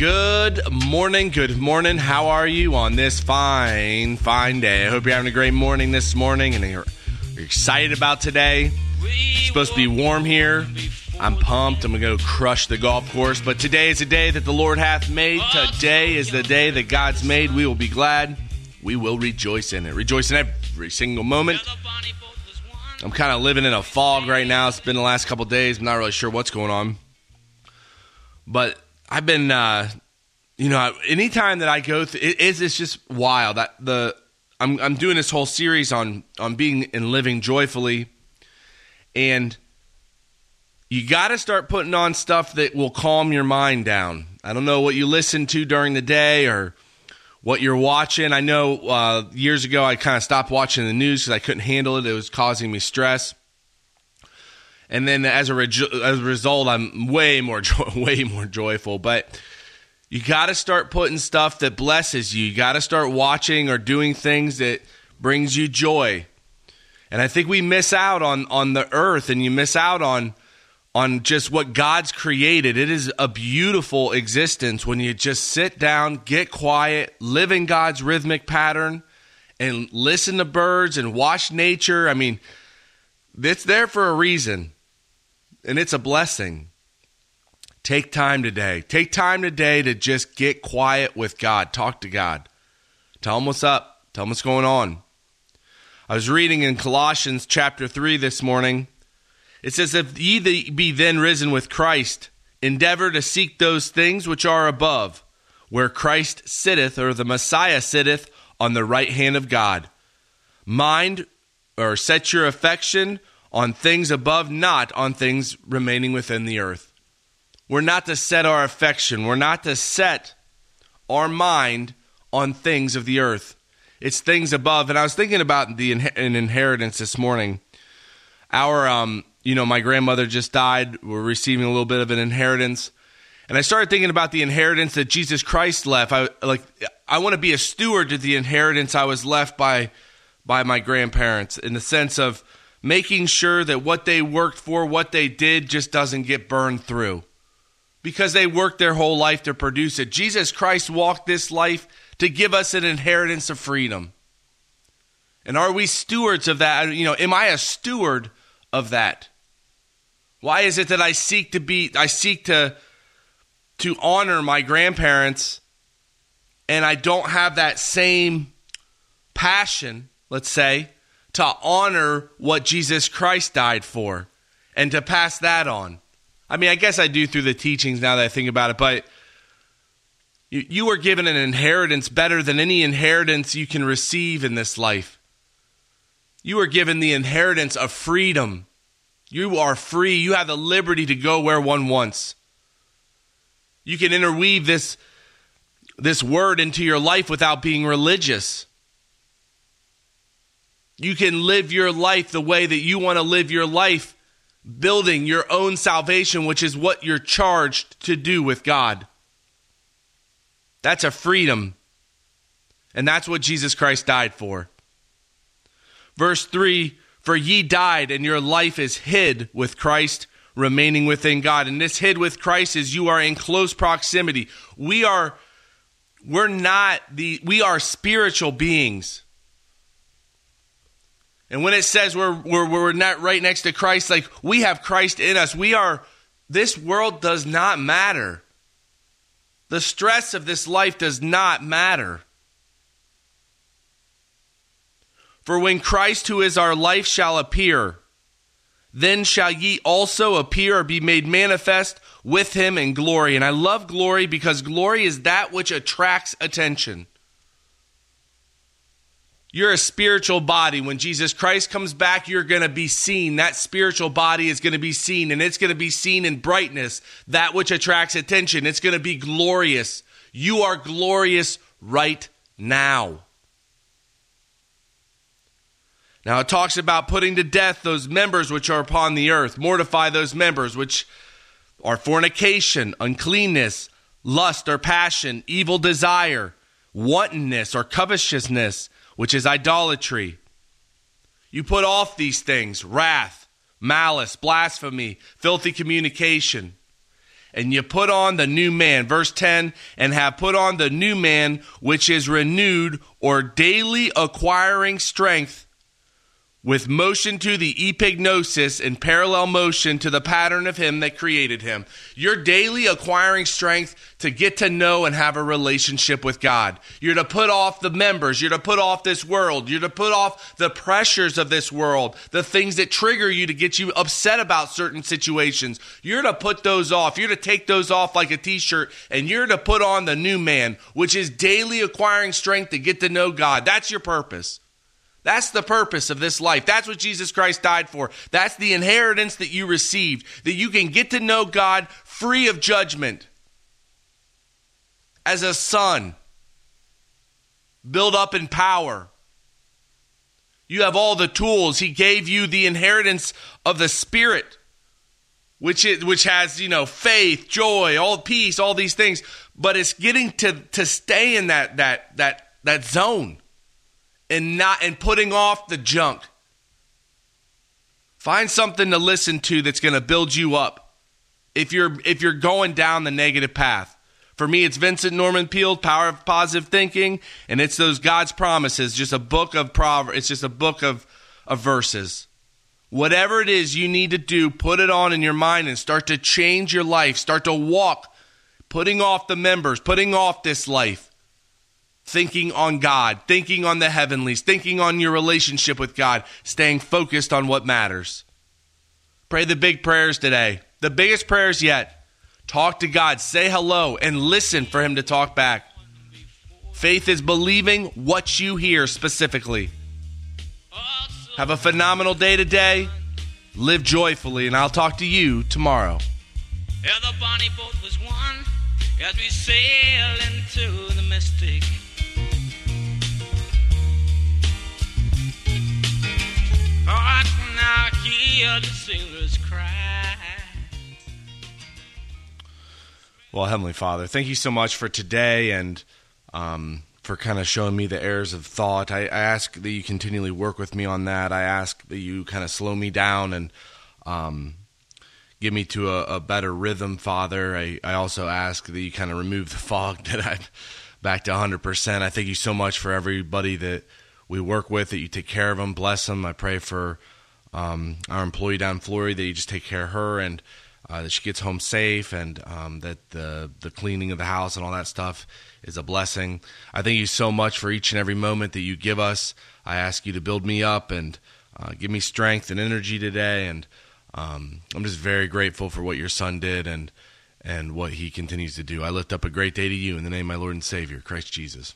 Good morning. Good morning. How are you on this fine, fine day? I hope you're having a great morning this morning and you're, you're excited about today. It's supposed to be warm here. I'm pumped. I'm going to go crush the golf course. But today is a day that the Lord hath made. Today is the day that God's made. We will be glad. We will rejoice in it. Rejoice in every single moment. I'm kind of living in a fog right now. It's been the last couple days. I'm not really sure what's going on. But I've been, uh, you know, anytime that I go through, it, it's, it's just wild. That the I'm I'm doing this whole series on on being and living joyfully, and you got to start putting on stuff that will calm your mind down. I don't know what you listen to during the day or what you're watching. I know uh, years ago I kind of stopped watching the news because I couldn't handle it. It was causing me stress. And then as a, as a result, I'm way more jo- way more joyful. But you got to start putting stuff that blesses you. You got to start watching or doing things that brings you joy. And I think we miss out on on the earth, and you miss out on on just what God's created. It is a beautiful existence when you just sit down, get quiet, live in God's rhythmic pattern, and listen to birds and watch nature. I mean, it's there for a reason, and it's a blessing. Take time today. Take time today to just get quiet with God. Talk to God. Tell him what's up. Tell him what's going on. I was reading in Colossians chapter 3 this morning it says, If ye be then risen with Christ, endeavor to seek those things which are above, where Christ sitteth, or the Messiah sitteth, on the right hand of God. Mind or set your affection on things above, not on things remaining within the earth. We're not to set our affection, we're not to set our mind on things of the earth. It's things above. And I was thinking about the an inheritance this morning. Our um, you know, my grandmother just died. We're receiving a little bit of an inheritance. And I started thinking about the inheritance that Jesus Christ left. I like I want to be a steward to the inheritance I was left by by my grandparents in the sense of making sure that what they worked for, what they did just doesn't get burned through. Because they worked their whole life to produce it. Jesus Christ walked this life to give us an inheritance of freedom. And are we stewards of that? You know, am I a steward of that? Why is it that I seek to be I seek to to honor my grandparents and I don't have that same passion, let's say, to honor what Jesus Christ died for and to pass that on. I mean, I guess I do through the teachings now that I think about it, but you, you are given an inheritance better than any inheritance you can receive in this life. You are given the inheritance of freedom you are free. You have the liberty to go where one wants. You can interweave this, this word into your life without being religious. You can live your life the way that you want to live your life, building your own salvation, which is what you're charged to do with God. That's a freedom. And that's what Jesus Christ died for. Verse 3 for ye died, and your life is hid with Christ, remaining within God. And this hid with Christ is you are in close proximity. We are, we're not the, we are spiritual beings. And when it says we're, we're, we're not right next to Christ, like we have Christ in us, we are, this world does not matter. The stress of this life does not matter. For when Christ, who is our life, shall appear, then shall ye also appear or be made manifest with him in glory. And I love glory because glory is that which attracts attention. You're a spiritual body. When Jesus Christ comes back, you're going to be seen. That spiritual body is going to be seen, and it's going to be seen in brightness, that which attracts attention. It's going to be glorious. You are glorious right now. Now it talks about putting to death those members which are upon the earth, mortify those members which are fornication, uncleanness, lust or passion, evil desire, wantonness or covetousness, which is idolatry. You put off these things wrath, malice, blasphemy, filthy communication. and you put on the new man. Verse 10 and have put on the new man, which is renewed or daily acquiring strength with motion to the epignosis and parallel motion to the pattern of him that created him. You're daily acquiring strength to get to know and have a relationship with God. You're to put off the members. You're to put off this world. You're to put off the pressures of this world, the things that trigger you to get you upset about certain situations. You're to put those off. You're to take those off like a t shirt and you're to put on the new man, which is daily acquiring strength to get to know God. That's your purpose. That's the purpose of this life. That's what Jesus Christ died for. That's the inheritance that you received, that you can get to know God free of judgment as a son, build up in power. You have all the tools. He gave you the inheritance of the Spirit, which is, which has, you know, faith, joy, all peace, all these things. But it's getting to, to stay in that, that, that, that zone and not and putting off the junk. Find something to listen to that's going to build you up. If you're if you're going down the negative path. For me, it's Vincent Norman Peale, Power of Positive Thinking, and it's those God's promises, just a book of proverbs. It's just a book of, of verses. Whatever it is you need to do, put it on in your mind and start to change your life. Start to walk, putting off the members, putting off this life thinking on God, thinking on the heavenlies, thinking on your relationship with God, staying focused on what matters. Pray the big prayers today, the biggest prayers yet. Talk to God, say hello, and listen for Him to talk back. Faith is believing what you hear specifically. Have a phenomenal day today. Live joyfully, and I'll talk to you tomorrow. Yeah, the bonnie boat was one as we sail into the mystic. Hear the cry. Well, Heavenly Father, thank you so much for today and um, for kind of showing me the errors of thought. I, I, ask that you continually work with me on that. I ask that you kind of slow me down and um, give me to a, a, better rhythm, Father. I, I also ask that you kind of remove the fog that I'm back to 100%. I thank you so much for everybody that we work with, that you take care of them, bless them. I pray for um, our employee down in Florida that you just take care of her and uh, that she gets home safe and um, that the, the cleaning of the house and all that stuff is a blessing. I thank you so much for each and every moment that you give us. I ask you to build me up and uh, give me strength and energy today. And um, I'm just very grateful for what your son did and and what he continues to do. I lift up a great day to you in the name of my Lord and Savior, Christ Jesus.